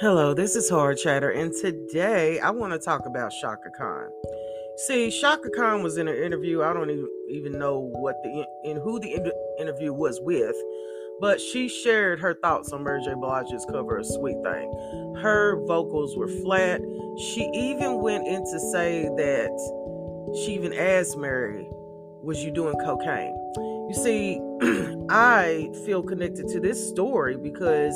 Hello, this is Hard Chatter, and today I want to talk about Chaka Khan. See, Chaka Khan was in an interview. I don't even, even know what the in who the interview was with, but she shared her thoughts on Mary J. Blige's cover of Sweet Thing. Her vocals were flat. She even went in to say that she even asked Mary, "Was you doing cocaine?" You see, I feel connected to this story because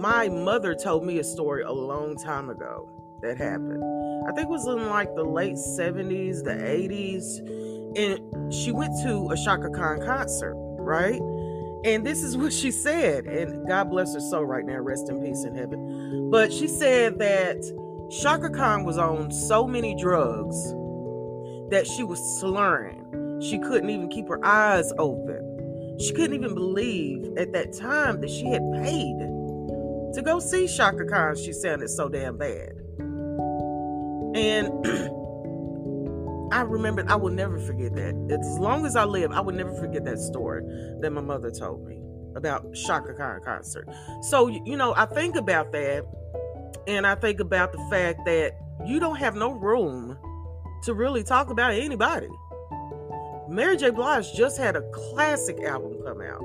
my mother told me a story a long time ago that happened. I think it was in like the late 70s, the 80s. And she went to a Chaka Khan concert, right? And this is what she said. And God bless her soul right now, rest in peace in heaven. But she said that Chaka Khan was on so many drugs that she was slurring. She couldn't even keep her eyes open. She couldn't even believe at that time that she had paid to go see Chaka Khan, she sounded so damn bad. And I remember, I will never forget that. As long as I live, I will never forget that story that my mother told me about Chaka Khan concert. So, you know, I think about that and I think about the fact that you don't have no room to really talk about anybody. Mary J. Blige just had a classic album come out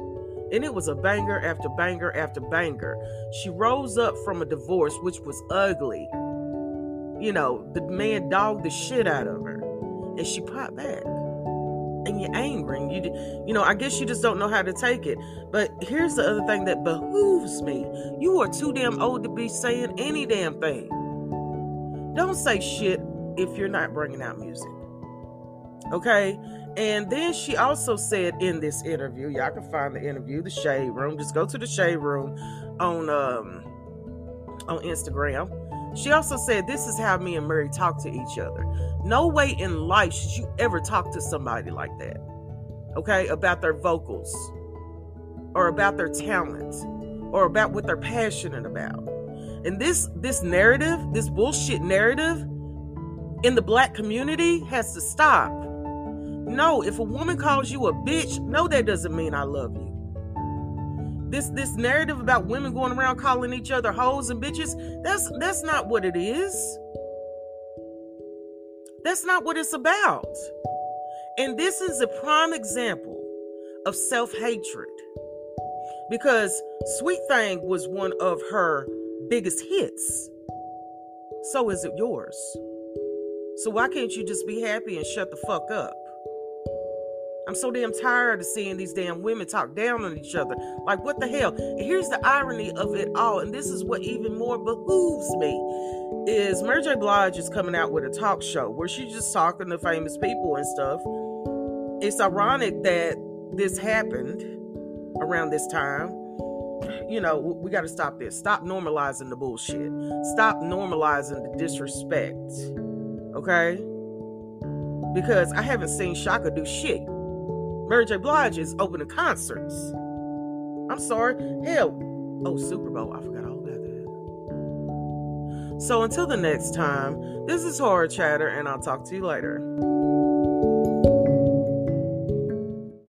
and it was a banger after banger after banger. She rose up from a divorce, which was ugly. You know, the man dogged the shit out of her, and she popped back. And you're angry, and you, you know, I guess you just don't know how to take it. But here's the other thing that behooves me: you are too damn old to be saying any damn thing. Don't say shit if you're not bringing out music. Okay, and then she also said in this interview, y'all can find the interview, the shade room. Just go to the shade room on um on Instagram. She also said, This is how me and Mary talk to each other. No way in life should you ever talk to somebody like that. Okay, about their vocals or about their talent or about what they're passionate about. And this this narrative, this bullshit narrative in the black community has to stop no, if a woman calls you a bitch, no, that doesn't mean I love you. This this narrative about women going around calling each other hoes and bitches, that's that's not what it is. That's not what it's about. And this is a prime example of self-hatred. Because Sweet Thing was one of her biggest hits. So is it yours. So why can't you just be happy and shut the fuck up? I'm so damn tired of seeing these damn women talk down on each other. Like, what the hell? And here's the irony of it all, and this is what even more behooves me: is Mary J. Blige is coming out with a talk show where she's just talking to famous people and stuff. It's ironic that this happened around this time. You know, we got to stop this. Stop normalizing the bullshit. Stop normalizing the disrespect. Okay? Because I haven't seen Chaka do shit Mary J. Blige is opening concerts. I'm sorry. Hell, oh, Super Bowl. I forgot all about that. So until the next time, this is Horror Chatter, and I'll talk to you later.